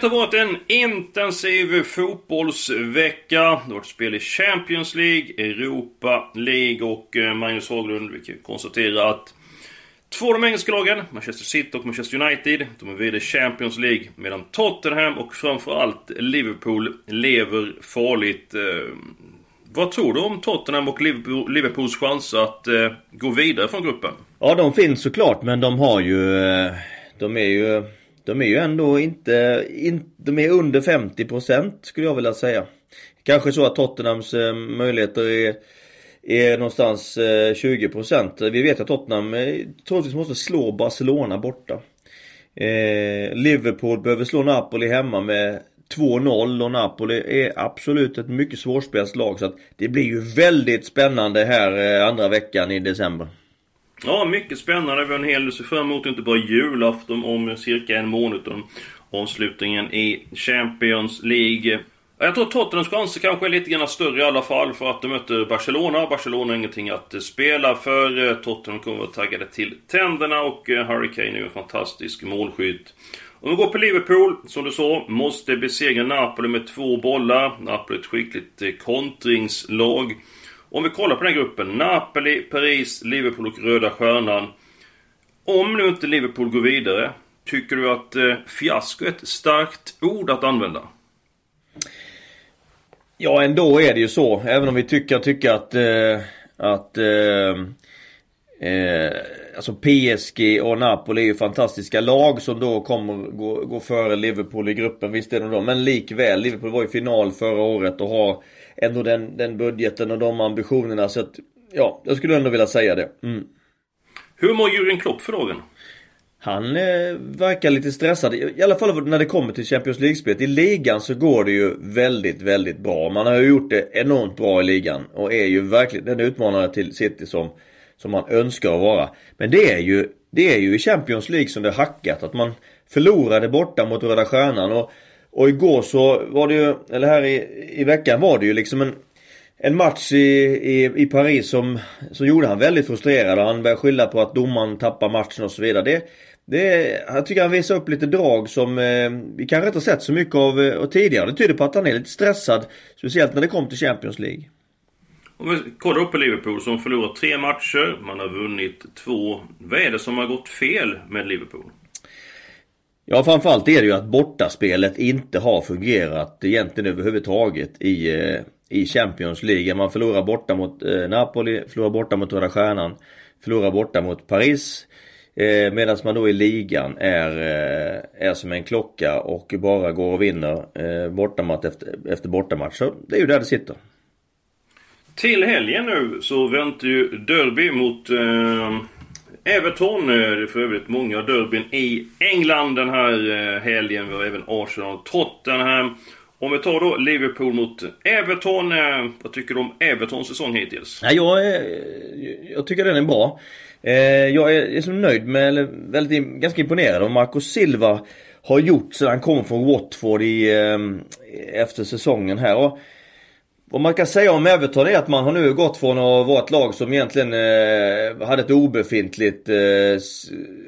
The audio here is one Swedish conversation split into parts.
Det har varit en intensiv fotbollsvecka. Det har varit spel i Champions League, Europa League och eh, Magnus Haglund, vi kan konstatera att två av de engelska lagen, Manchester City och Manchester United, de är vidare i Champions League. Medan Tottenham och framförallt Liverpool lever farligt. Eh, vad tror du om Tottenham och Liverpools chanser att eh, gå vidare från gruppen? Ja, de finns såklart, men de har ju... De är ju... De är ju ändå inte... In, de är under 50% skulle jag vilja säga. Kanske så att Tottenhams eh, möjligheter är, är någonstans eh, 20%. Vi vet att Tottenham eh, troligtvis måste slå Barcelona borta. Eh, Liverpool behöver slå Napoli hemma med 2-0 och Napoli är absolut ett mycket svårspelat lag så att det blir ju väldigt spännande här andra veckan i december. Ja, mycket spännande. Vi har en hel del att se fram emot. Inte bara julafton om cirka en månad utan avslutningen i Champions League. Jag tror Tottenhams chanser kanske är lite grann större i alla fall för att de möter Barcelona. Barcelona har ingenting att spela för. Tottenham kommer vara taggade till tänderna och eh, Harry Kane är ju en fantastisk målskytt. Om vi går på Liverpool, som du sa, måste besegra Napoli med två bollar. Napoli är ett skickligt eh, kontringslag. Om vi kollar på den här gruppen. Napoli, Paris, Liverpool och Röda Stjärnan. Om nu inte Liverpool går vidare, tycker du att eh, fiasko är ett starkt ord att använda? Ja, ändå är det ju så. Även om vi tycker, tycker att, eh, att eh, eh, alltså PSG och Napoli är ju fantastiska lag som då kommer gå, gå före Liverpool i gruppen. Visst är de då. Men likväl, Liverpool var i final förra året och har ändå den, den budgeten och de ambitionerna. Så att, ja, jag skulle ändå vilja säga det. Mm. Hur mår Jürgen Klopp för dagen? Han eh, verkar lite stressad. I alla fall när det kommer till Champions League-spelet. I ligan så går det ju väldigt, väldigt bra. Man har ju gjort det enormt bra i ligan. Och är ju verkligen den utmanare till City som, som man önskar att vara. Men det är ju, det är ju i Champions League som det hackat. Att man förlorade borta mot Röda Stjärnan. Och, och igår så var det ju, eller här i, i veckan var det ju liksom en en match i, i, i Paris som, som gjorde han väldigt frustrerad och han började skylla på att domaren tappar matchen och så vidare. Det, det, jag tycker han visar upp lite drag som eh, vi kanske inte har sett så mycket av eh, tidigare. Det tyder på att han är lite stressad. Speciellt när det kom till Champions League. Om vi kollar upp på Liverpool som förlorat tre matcher. Man har vunnit två. Vad är det som har gått fel med Liverpool? Ja framförallt är det ju att bortaspelet inte har fungerat egentligen överhuvudtaget i, eh, i Champions League. Man förlorar borta mot eh, Napoli, förlorar borta mot Röda Stjärnan, förlorar borta mot Paris. Eh, Medan man då i ligan är, eh, är som en klocka och bara går och vinner eh, bortamatch efter, efter bortamatch. Så det är ju där det sitter. Till helgen nu så väntar ju Derby mot eh, Everton. Eh, det är för övrigt många derbyn i England den här eh, helgen. Vi har även Arsenal och Tottenham. Om vi tar då Liverpool mot Everton. Eh, vad tycker du om Evertons säsong hittills? Ja, jag, är, jag tycker den är bra. Jag är, är så nöjd med, eller väldigt ganska imponerad av vad Marco Silva har gjort sedan han kom från Watford i, efter säsongen här. Och, vad man kan säga om Everton är att man har nu gått från att vara ett lag som egentligen eh, hade ett obefintligt, eh,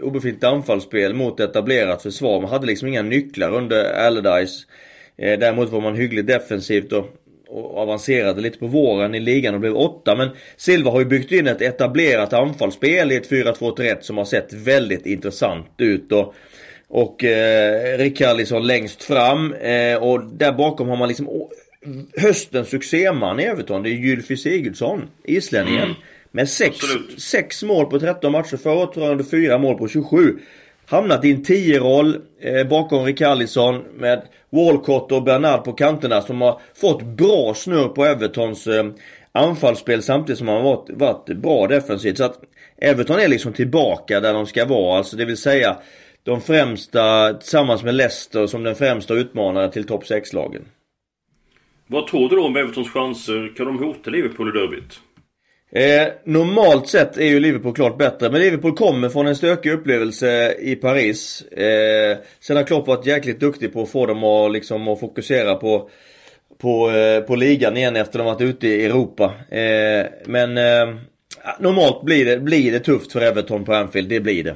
obefintligt anfallsspel mot etablerat försvar. Man hade liksom inga nycklar under Allardyce. Eh, däremot var man hyggligt defensivt och, och avancerade lite på våren i ligan och blev åtta. Men Silva har ju byggt in ett etablerat anfallsspel i ett 4-2-3-1 som har sett väldigt intressant ut. Och, och eh, Rikardisson längst fram eh, och där bakom har man liksom höstens succéman i Everton. Det är Gylfi Sigurdsson, islänningen. Mm. Med sex, sex mål på 13 matcher. Förra året tror jag fyra mål på 27. hamnat i en 10-roll eh, bakom Rikardisson med Walcott och Bernard på kanterna som har fått bra snurr på Evertons eh, anfallsspel samtidigt som han har varit, varit bra defensivt. Så att Everton är liksom tillbaka där de ska vara. Alltså det vill säga de främsta tillsammans med Leicester som den främsta utmanare till topp 6-lagen. Vad tror du då om Evertons chanser? Kan de hota Liverpool i derbyt? Eh, normalt sett är ju Liverpool klart bättre, men Liverpool kommer från en stökig upplevelse i Paris. Eh, sen har Klopp varit jäkligt duktig på att få dem att, liksom, att fokusera på, på, eh, på ligan igen efter att de varit ute i Europa. Eh, men eh, normalt blir det, blir det tufft för Everton på Anfield, det blir det.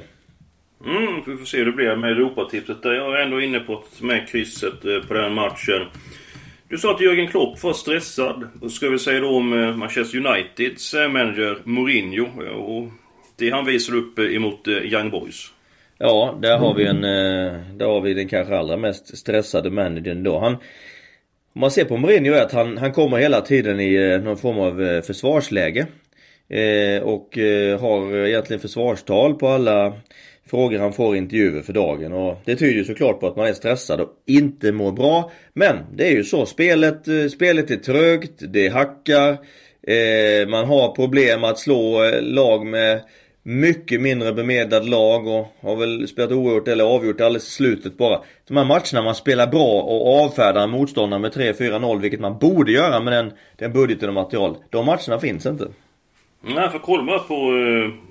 Mm, vi får se hur det blir med Europatipset. Jag är ändå inne på med krysset eh, på den matchen. Du sa att Jörgen Klopp var stressad. Vad ska vi säga då om eh, Manchester Uniteds eh, manager Mourinho och det han visar upp eh, emot Young Boys? Ja, där har vi en, där har vi den kanske allra mest stressade managern då. Han, om man ser på Mourinho är att han, han kommer hela tiden i någon form av försvarsläge. Eh, och har egentligen försvarstal på alla frågor han får i intervjuer för dagen. Och det tyder ju såklart på att man är stressad och inte mår bra. Men det är ju så. Spelet, eh, spelet är trögt, det hackar. Eh, man har problem att slå eh, lag med mycket mindre bemedlad lag och har väl spelat oerhört eller avgjort alldeles i slutet bara. De här matcherna man spelar bra och avfärdar motståndaren med 3-4-0 vilket man borde göra med den, den budgeten och material. De matcherna finns inte. Nej, för kollar man på eh,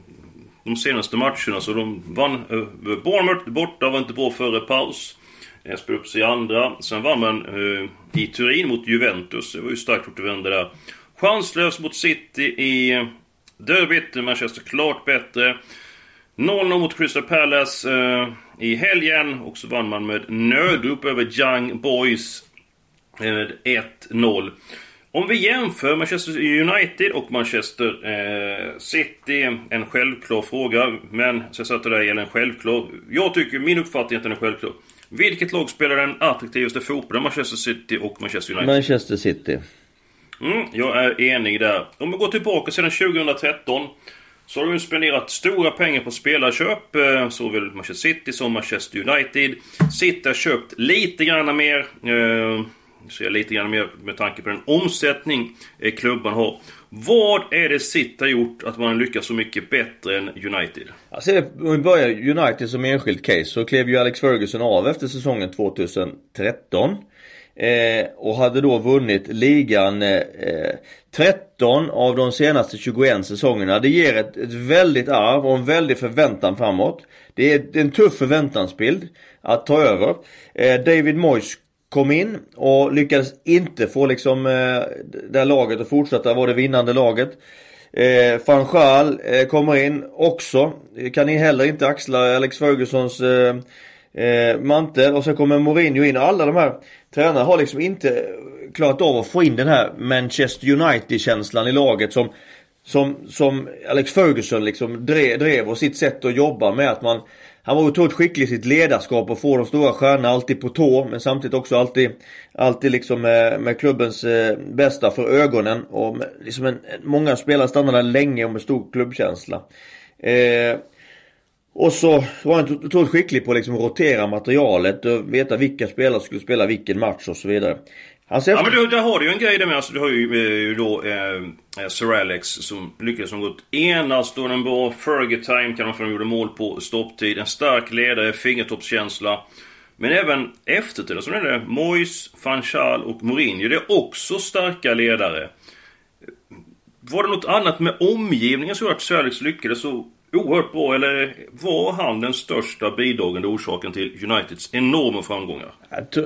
de senaste matcherna så de vann... Eh, Bournemouth borta var inte bra före paus. Eh, spelade upp sig i andra. Sen vann man eh, i Turin mot Juventus. Det var ju starkt gjort att vända där. Chanslös mot City i derbyt. Manchester klart bättre. 0-0 mot Crystal Palace eh, i helgen. Och så vann man med nödrop över Young Boys. Eh, med 1-0. Om vi jämför Manchester United och Manchester eh, City, en självklar fråga. Men så jag sätter dig en självklar. Jag tycker, min uppfattning är att den är självklar. Vilket lag spelar den attraktivaste fotbollen? Manchester City och Manchester United? Manchester City. Mm, jag är enig där. Om vi går tillbaka sedan 2013 så har de spenderat stora pengar på spelarköp. Eh, såväl Manchester City som Manchester United. City har köpt lite grann mer. Eh, ser lite grann mer med tanke på den omsättning eh, klubban har. Vad är det City har gjort att man lyckas så mycket bättre än United? Alltså, om vi börjar United som enskilt case så klev ju Alex Ferguson av efter säsongen 2013. Eh, och hade då vunnit ligan eh, 13 av de senaste 21 säsongerna. Det ger ett, ett väldigt arv och en väldig förväntan framåt. Det är en tuff förväntansbild att ta över. Eh, David Moyes kom in och lyckades inte få liksom eh, det här laget att fortsätta vara det vinnande laget. Eh, Fanchal eh, kommer in också. Eh, kan ni heller inte axla Alex Fergusons eh, eh, mantel. Och sen kommer Mourinho in alla de här tränarna har liksom inte klarat av att få in den här Manchester United-känslan i laget som som, som Alex Ferguson liksom drev, drev och sitt sätt att jobba med att man han var otroligt skicklig i sitt ledarskap och få de stora stjärnorna alltid på tå men samtidigt också alltid Alltid liksom med, med klubbens eh, bästa för ögonen och med, liksom en, många spelare stannade länge och med stor klubbkänsla. Eh, och så var han otroligt skicklig på liksom att liksom rotera materialet och veta vilka spelare som skulle spela vilken match och så vidare. Alltså efter... Ja men du, där har du ju en grej där med. Alltså, du har ju eh, då eh, eh, Sir Alex som lyckades som gått enastående bra. Fergie time kan man få gjorde mål på stopptid. En stark ledare, fingertoppskänsla. Men även eftertiden så är det Mois, Fanchal och Mourinho. Det är också starka ledare. Var det något annat med omgivningen som gjorde att Sir Alex lyckades så oerhört bra, eller var han den största bidragande orsaken till Uniteds enorma framgångar?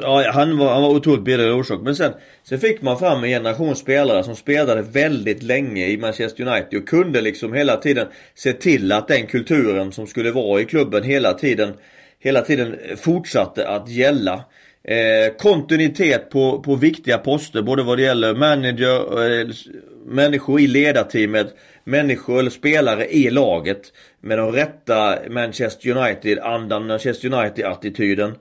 Ja, han var, han var otroligt bidragande orsak. Men sen, sen fick man fram en generation spelare som spelade väldigt länge i Manchester United och kunde liksom hela tiden se till att den kulturen som skulle vara i klubben hela tiden hela tiden fortsatte att gälla. Eh, kontinuitet på, på viktiga poster både vad det gäller manager, eh, människor i ledarteamet, människor eller spelare i laget med de rätta Manchester United-andan, Manchester United-attityden.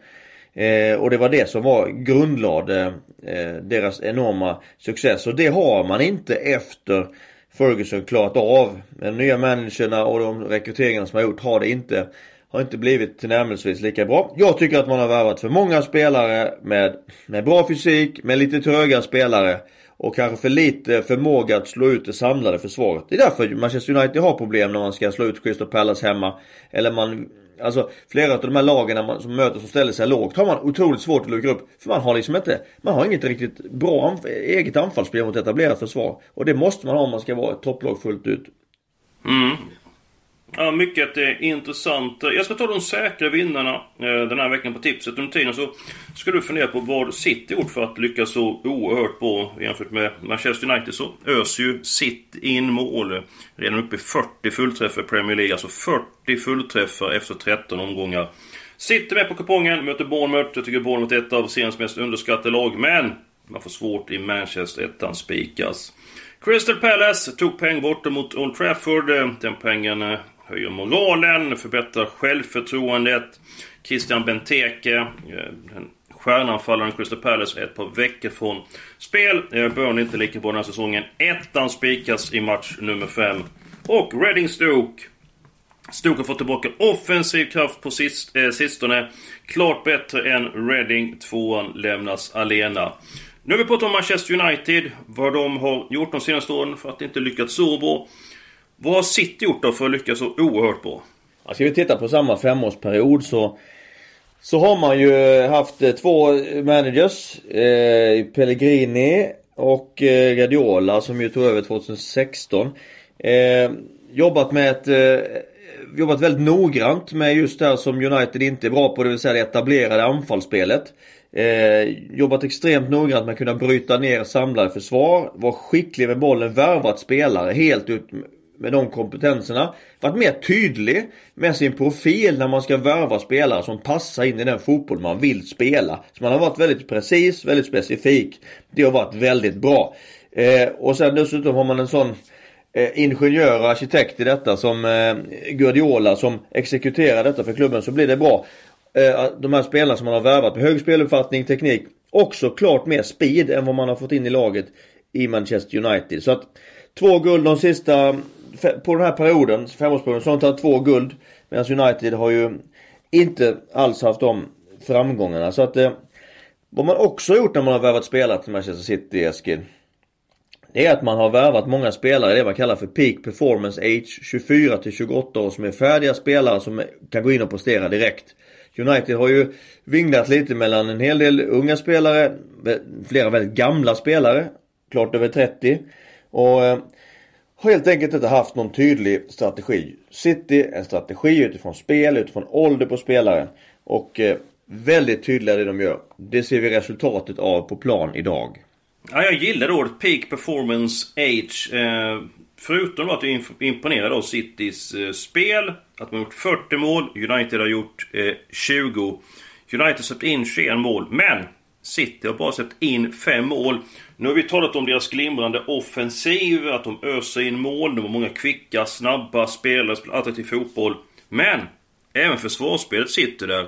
Eh, och det var det som var grundlade eh, deras enorma success och det har man inte efter Ferguson klarat av. De nya managerna och de rekryteringarna som har gjort har det inte har inte blivit tillnärmelsevis lika bra. Jag tycker att man har värvat för många spelare med, med bra fysik, med lite tröga spelare och kanske för lite förmåga att slå ut det samlade försvaret. Det är därför Manchester United har problem när man ska slå ut Crystal Palace hemma. Eller man Alltså flera av de här lagen som möter som ställer sig lågt har man otroligt svårt att luckra upp. För man har liksom inte, man har inget riktigt bra anf eget anfallsspel mot etablerat försvar. Och det måste man ha om man ska vara ett topplag fullt ut. Mm. Ja, mycket eh, intressant. Jag ska ta de säkra vinnarna eh, den här veckan på tipset. Under tiden så ska du fundera på vad City gjort för att lyckas så oerhört bra jämfört med Manchester United. Så öser ju City in mål. Redan uppe i 40 fullträffar i Premier League. Alltså 40 fullträffar efter 13 omgångar. City med på kupongen, möter Bournemouth. Jag tycker Bournemouth är ett av seriens mest underskattade lag. Men man får svårt i Manchester, ettan spikas. Crystal Palace tog poäng borta mot Old Trafford. Den poängen eh, höjer moralen, förbättrar självförtroendet. Christian Benteke, eh, den stjärnanfallaren Crystal Palace, är ett par veckor från spel. Eh, Burnley inte lika bra den här säsongen. Ettan spikas i match nummer 5. Och Reading Stoke. Stoke har fått tillbaka offensiv kraft på sist, eh, sistone. Klart bättre än Reading. Tvåan lämnas alena. Nu har vi pratat om Manchester United. Vad de har gjort de senaste åren för att inte lyckats så bra. Vad har City gjort då för att lyckas så oerhört bra? Ja, ska vi titta på samma femårsperiod så så har man ju haft eh, två managers. Eh, Pellegrini och eh, Guardiola som ju tog över 2016. Eh, jobbat med ett eh, Jobbat väldigt noggrant med just det här som United inte är bra på, det vill säga det etablerade anfallsspelet. Eh, jobbat extremt noggrant med att kunna bryta ner samlade försvar. Var skicklig med bollen, värvat spelare helt ut med de kompetenserna. Varit mer tydlig med sin profil när man ska värva spelare som passar in i den fotboll man vill spela. Så man har varit väldigt precis, väldigt specifik. Det har varit väldigt bra. Eh, och sen dessutom har man en sån eh, ingenjör och arkitekt i detta som eh, Guardiola som exekuterar detta för klubben så blir det bra. Eh, de här spelarna som man har värvat med hög speluppfattning, teknik. Också klart mer speed än vad man har fått in i laget i Manchester United. Så att två guld de sista på den här perioden, femårsperioden, så har de tagit två guld. Medan United har ju inte alls haft de framgångarna. Så att eh, vad man också gjort när man har värvat spelare till Manchester City, Eskil. Det är att man har värvat många spelare, det man kallar för Peak Performance Age 24 till 28 år som är färdiga spelare som kan gå in och prestera direkt. United har ju vinglat lite mellan en hel del unga spelare, flera väldigt gamla spelare, klart över 30. Och eh, har helt enkelt inte haft någon tydlig strategi. City en strategi utifrån spel, utifrån ålder på spelare. Och eh, väldigt tydliga det de gör. Det ser vi resultatet av på plan idag. Ja, jag gillar ordet Peak Performance Age. Eh, förutom att jag imponerar då av Citys eh, spel. Att de har gjort 40 mål. United har gjort eh, 20. United har släppt in 21 mål. Men City har bara släppt in 5 mål. Nu har vi talat om deras glimrande offensiv, att de öser in mål, de har många kvicka, snabba spelare, spelar attraktiv fotboll. Men! Även försvarsspelet sitter där.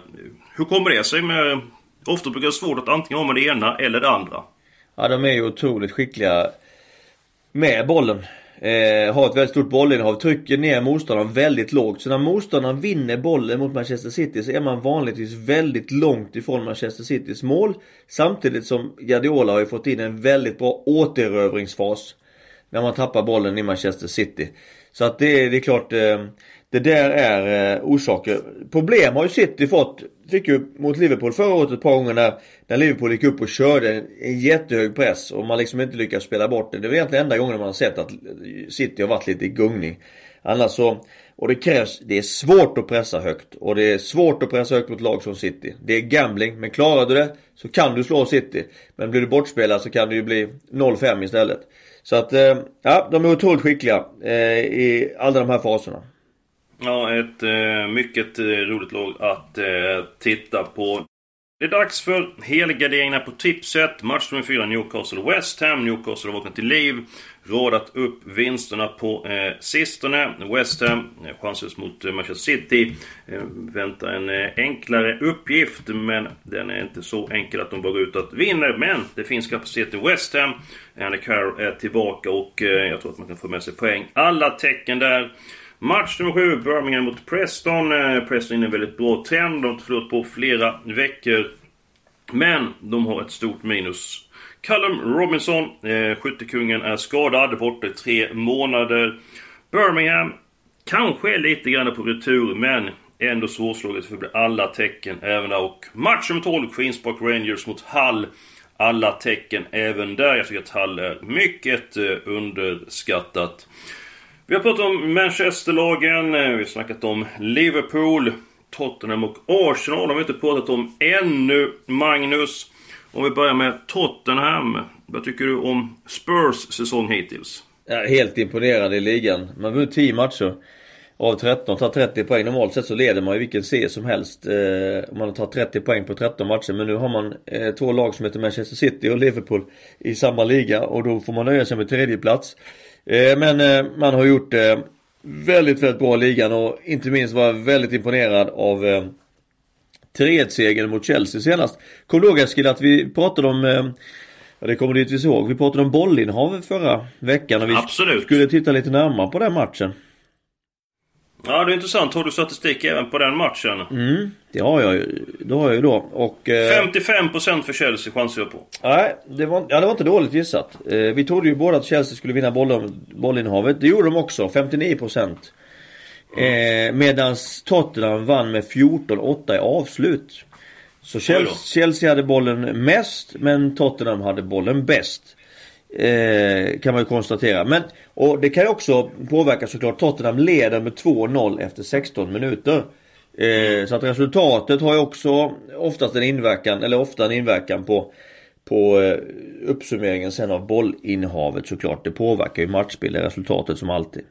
Hur kommer det sig med... Ofta brukar det vara svårt att antingen ha med det ena eller det andra. Ja, de är ju otroligt skickliga med bollen. Eh, har ett väldigt stort bollinnehav, trycker ner motståndaren väldigt lågt. Så när motståndaren vinner bollen mot Manchester City så är man vanligtvis väldigt långt ifrån Manchester Citys mål. Samtidigt som Guardiola har ju fått in en väldigt bra återerövringsfas. När man tappar bollen i Manchester City. Så att det, det är klart, eh, det där är eh, orsaker. Problem har ju City fått. Fick ju mot Liverpool förra året ett par gånger när, när Liverpool gick upp och körde en, en jättehög press och man liksom inte lyckades spela bort det. Det var egentligen enda gången man har sett att City har varit lite i gungning. Annars så, och det krävs, det är svårt att pressa högt. Och det är svårt att pressa högt mot lag som City. Det är gambling, men klarar du det så kan du slå City. Men blir du bortspelad så kan det ju bli 0-5 istället. Så att, eh, ja, de är otroligt skickliga eh, i alla de här faserna. Ja, ett eh, mycket eh, roligt lag att eh, titta på. Det är dags för helgarderingarna på tipset. Match nummer 4 Newcastle West Ham. Newcastle har vaknat till liv. Radat upp vinsterna på eh, sistone. West Ham eh, chanslös mot eh, Manchester City. Eh, väntar en eh, enklare uppgift. Men den är inte så enkel att de bara går ut att vinna. Men det finns kapacitet i West Ham. Andy Carroll är tillbaka och eh, jag tror att man kan få med sig poäng. Alla tecken där Match nummer 7, Birmingham mot Preston. Eh, Preston är en väldigt bra trend. De har inte förlorat på flera veckor. Men de har ett stort minus. Callum Robinson, eh, skyttekungen, är skadad borta i tre månader. Birmingham kanske är lite grann på retur, men ändå svårslaget för alla tecken även där. Och match nummer 12, Queens Park Rangers mot Hull. Alla tecken även där. Jag tycker att Hull är mycket eh, underskattat. Vi har pratat om Manchesterlagen, eh, vi har snackat om Liverpool, Tottenham och Arsenal De har vi inte pratat om ännu. Magnus, om vi börjar med Tottenham. Vad tycker du om Spurs säsong hittills? Ja, helt imponerad i ligan. Man har vunnit 10 matcher av 13, tar 30 poäng. Normalt sett så leder man ju vilken serie som helst. Eh, om man har tagit 30 poäng på 13 matcher. Men nu har man eh, två lag som heter Manchester City och Liverpool i samma liga. Och då får man nöja sig med tredje plats. Eh, men eh, man har gjort eh, väldigt, väldigt bra i ligan och inte minst var jag väldigt imponerad av eh, 3-1-segern mot Chelsea senast. Kommer du ihåg Eskil att vi pratade om Ja det kommer du givetvis ihåg. Vi pratade om bollinnehav förra veckan och vi Absolut. skulle titta lite närmare på den matchen. Ja, det är intressant. Har du statistik även på den matchen? Mm, det har jag ju. Det har jag ju då. Och, eh, 55% för Chelsea chansar jag på. Nej, det var, ja, det var inte dåligt gissat. Eh, vi trodde ju båda att Chelsea skulle vinna boll, bollinnehavet. Det gjorde de också, 59%. Eh, medans Tottenham vann med 14-8 i avslut. Så Chelsea, Chelsea hade bollen mest, men Tottenham hade bollen bäst. Eh, kan man ju konstatera. Men, och det kan ju också påverka såklart. Tottenham leder med 2-0 efter 16 minuter. Eh, så att resultatet har ju också oftast en inverkan, eller ofta en inverkan på på eh, uppsummeringen sen av bollinnehavet såklart. Det påverkar ju matchbilden, resultatet som alltid.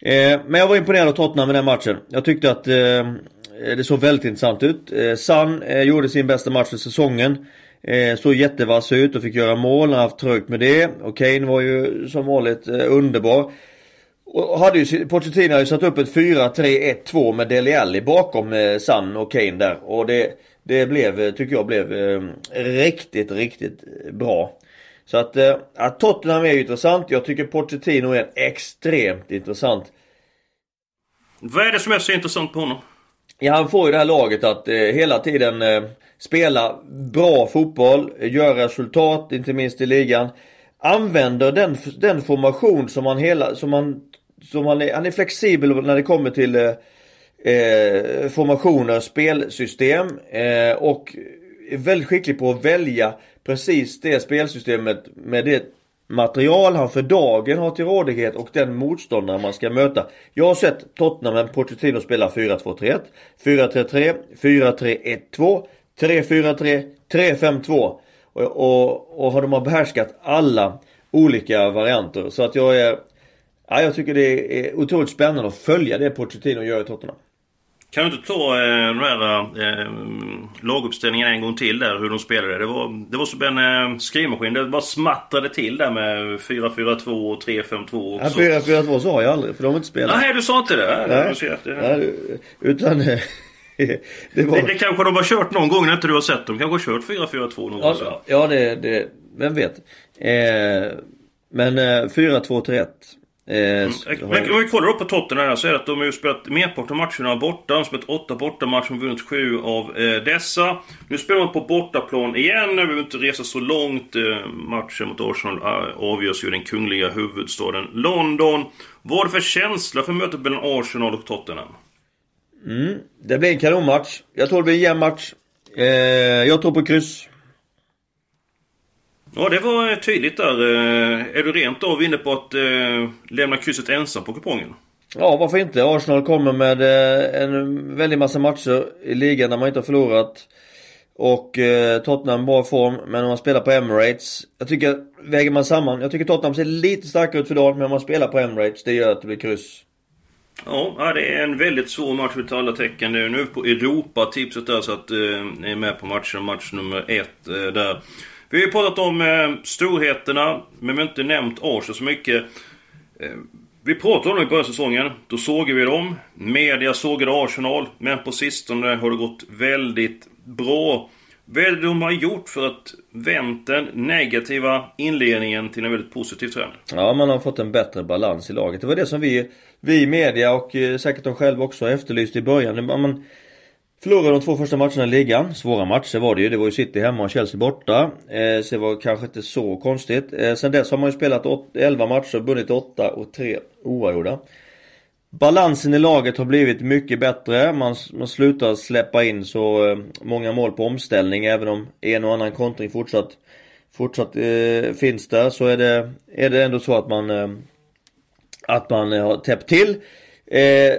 Eh, men jag var imponerad av Tottenham i den matchen. Jag tyckte att eh, det såg väldigt intressant ut. Eh, Sun eh, gjorde sin bästa match för säsongen. Eh, såg jättevass ut och fick göra mål. Han har haft trögt med det. Och Kane var ju som vanligt eh, underbar. Och hade ju, Pochettino hade ju satt upp ett 4-3-1-2 med Dele Alli bakom eh, Sun och Kane där. Och det, det blev, eh, tycker jag, blev eh, riktigt, riktigt bra. Så att, eh, att Tottenham är ju intressant. Jag tycker Pochettino är extremt intressant. Vad är det som är så intressant på honom? Ja, han får ju det här laget att eh, hela tiden eh, spela bra fotboll, göra resultat, inte minst i ligan. Använder den, den formation som han hela, som han, som han är, han är flexibel när det kommer till eh, eh, formationer, spelsystem eh, och är väldigt skicklig på att välja precis det spelsystemet med det material han för dagen har till rådighet och den motståndare man ska möta. Jag har sett Tottenham med Pochettino spela 4-2-3-1, 4-3-3, 4-3-1-2, 3-4-3, 3-5-2. Och, och, och de har behärskat alla olika varianter. Så att jag är... Ja, jag tycker det är otroligt spännande att följa det Pochettino gör i Tottenham. Kan du inte ta eh, de här eh, laguppställningarna en gång till där, hur de spelade? Det var, det var som en eh, skrivmaskin. Det bara smattrade till där med 4-4-2 och 3-5-2 också. Ja, 4-4-2 sa jag aldrig, för de har inte spelat. Nej, du sa inte det. Nej. Nej, utan... det var... det, det kanske de har kört någon gång när inte du har sett dem. Kanske har kört 4-4-2 någon gång. Ja, ja det, det... Vem vet? Eh, men eh, 4-2-3-1. Eh, Mm. Men om vi kollar upp på Tottenham här så är det att de har ju spelat merparten av matcherna borta. De har spelat åtta bortamatcher och vunnit sju av eh, dessa. Nu spelar man på bortaplan igen. Vi behöver inte resa så långt. Eh, matchen mot Arsenal eh, avgörs ju i den kungliga huvudstaden London. Vad är det för känsla för mötet mellan Arsenal och Tottenham? Mm, det blir en kanonmatch. Jag tror det blir en jämn match. Eh, jag tror på kryss. Ja, det var eh, tydligt där. Eh, Är du rent av inne på att eh, lämna krysset ensam på kupongen? Ja, varför inte? Arsenal kommer med en väldig massa matcher i ligan där man inte har förlorat. Och eh, Tottenham bra form, men om man spelar på Emirates. Jag tycker, väger man samman, jag tycker Tottenham ser lite starkare ut för dagen, men om man spelar på Emirates, det gör att det blir kryss. Ja, ja, det är en väldigt svår match utav alla tecken. Det är nu på Europa-tipset där så att eh, ni är med på matchen, match nummer ett eh, där. Vi har ju pratat om eh, storheterna, men vi har inte nämnt Arsenal så mycket. Eh, vi pratade om dem i början av säsongen. Då såg vi dem. Media sågade Arsenal. Men på sistone har det gått väldigt bra. Vad är det de har gjort för att vänt den negativa inledningen till en väldigt positiv trend? Ja, man har fått en bättre balans i laget. Det var det som vi, vi i media och eh, säkert de själva också efterlyste i början. Man förlorade de två första matcherna i ligan. Svåra matcher var det ju. Det var ju City hemma och Chelsea borta. Eh, så det var kanske inte så konstigt. Eh, sen dess har man ju spelat 11 matcher, vunnit 8 och 3 oavgjorda. Balansen i laget har blivit mycket bättre. Man, man slutar släppa in så eh, många mål på omställning. Även om en och annan kontring fortsatt, fortsatt eh, finns där så är det, är det ändå så att man, eh, att man eh, har täppt till. Eh,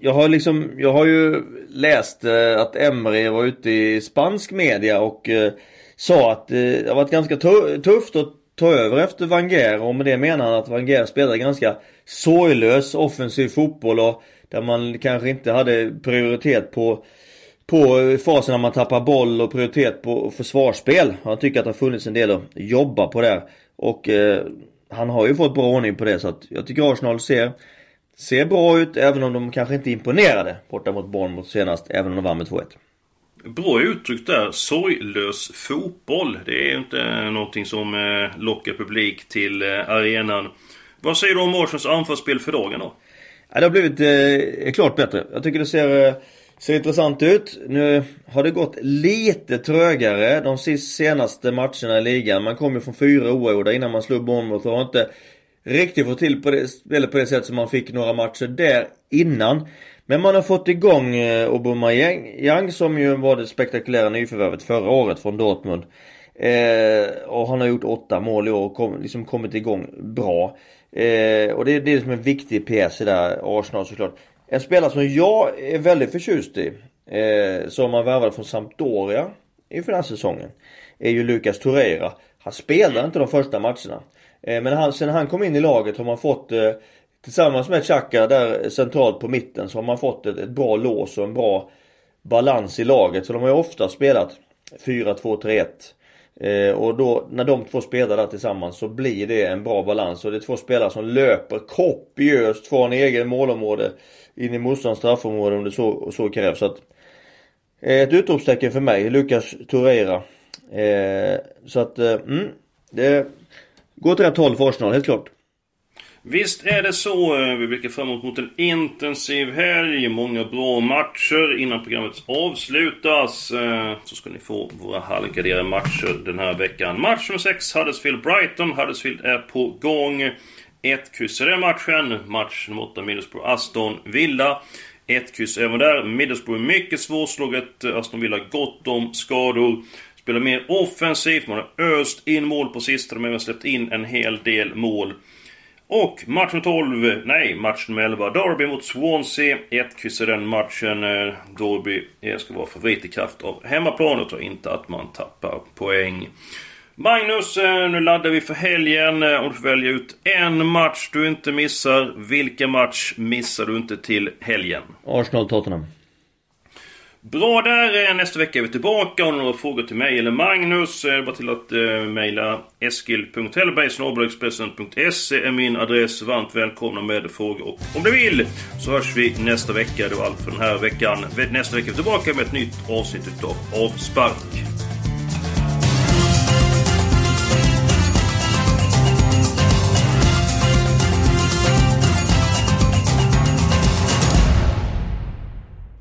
jag har liksom, jag har ju läst eh, att Emre var ute i spansk media och eh, sa att eh, det har varit ganska tufft att ta över efter Wenger och med det menar han att Wenger spelade ganska sorglös offensiv fotboll och där man kanske inte hade prioritet på på fasen när man tappar boll och prioritet på försvarsspel. Han tycker att det har funnits en del att jobba på där. Och eh, han har ju fått bra ordning på det så att jag tycker Arsenal ser Ser bra ut även om de kanske inte imponerade borta mot Bournemouth senast, även om de vann med 2-1. Bra uttryck där. Sorglös fotboll. Det är inte någonting som eh, lockar publik till eh, arenan. Vad säger du om Arsenals anfallsspel för dagen då? Ja, det har blivit eh, klart bättre. Jag tycker det ser, eh, ser intressant ut. Nu har det gått lite trögare de senaste matcherna i ligan. Man kom ju från fyra oavgjorda innan man slog Bournemouth och har inte riktigt få till på det, spelet på det sätt som man fick några matcher där innan. Men man har fått igång eh, Aubameyang som ju var det spektakulära nyförvärvet förra året från Dortmund. Eh, och han har gjort åtta mål i år och kom, liksom kommit igång bra. Eh, och det, det är som en viktig pjäs i det här, Arsenal såklart. En spelare som jag är väldigt förtjust i. Eh, som man värvade från Sampdoria inför den här säsongen. Är ju Lucas Torreira. Han spelade inte de första matcherna. Eh, men han, sen han kom in i laget har man fått eh, Tillsammans med Xhaka där centralt på mitten så har man fått ett, ett bra lås och en bra balans i laget. Så de har ju ofta spelat 4-2-3-1. Eh, och då när de två spelar där tillsammans så blir det en bra balans. Och det är två spelare som löper kopiöst från egen målområde in i motståndarens straffområde om det så, så krävs. Så att, eh, ett utropstecken för mig, Lukas Torreira. Eh, så att, eh, mm, det går åt rätt håll för Arsenal, helt klart. Visst är det så. Eh, vi blickar framåt mot en intensiv helg. Många bra matcher. Innan programmet avslutas eh, så ska ni få våra halvgraderade matcher den här veckan. Match nummer 6, Huddersfield-Brighton. Huddersfield är på gång. Ett kryss i den matchen. Match nummer 8, Middlesbrough-Aston Villa. Ett kryss även där. Middlesbrough är mycket svårslaget. Aston Villa gott om skador. Spelar mer offensivt. Man har öst in mål på sistone. Men har släppt in en hel del mål. Och match nummer 12, nej, match nummer 11. Derby mot Swansea. Ett kryss i den matchen. Eh, Derby ska vara favorit i kraft av hemmaplan. Jag tror inte att man tappar poäng. Magnus, eh, nu laddar vi för helgen. Eh, Om du får välja ut en match du inte missar. Vilken match missar du inte till helgen? Arsenal-Tottenham. Bra där! Nästa vecka är vi tillbaka. Har några frågor till mig eller Magnus är det bara till att eh, mejla eskil.hellberg.expressen.se är min adress. Varmt välkomna med frågor. Och om du vill så hörs vi nästa vecka. Det var allt för den här veckan. Nästa vecka är vi tillbaka med ett nytt avsnitt av Avspark.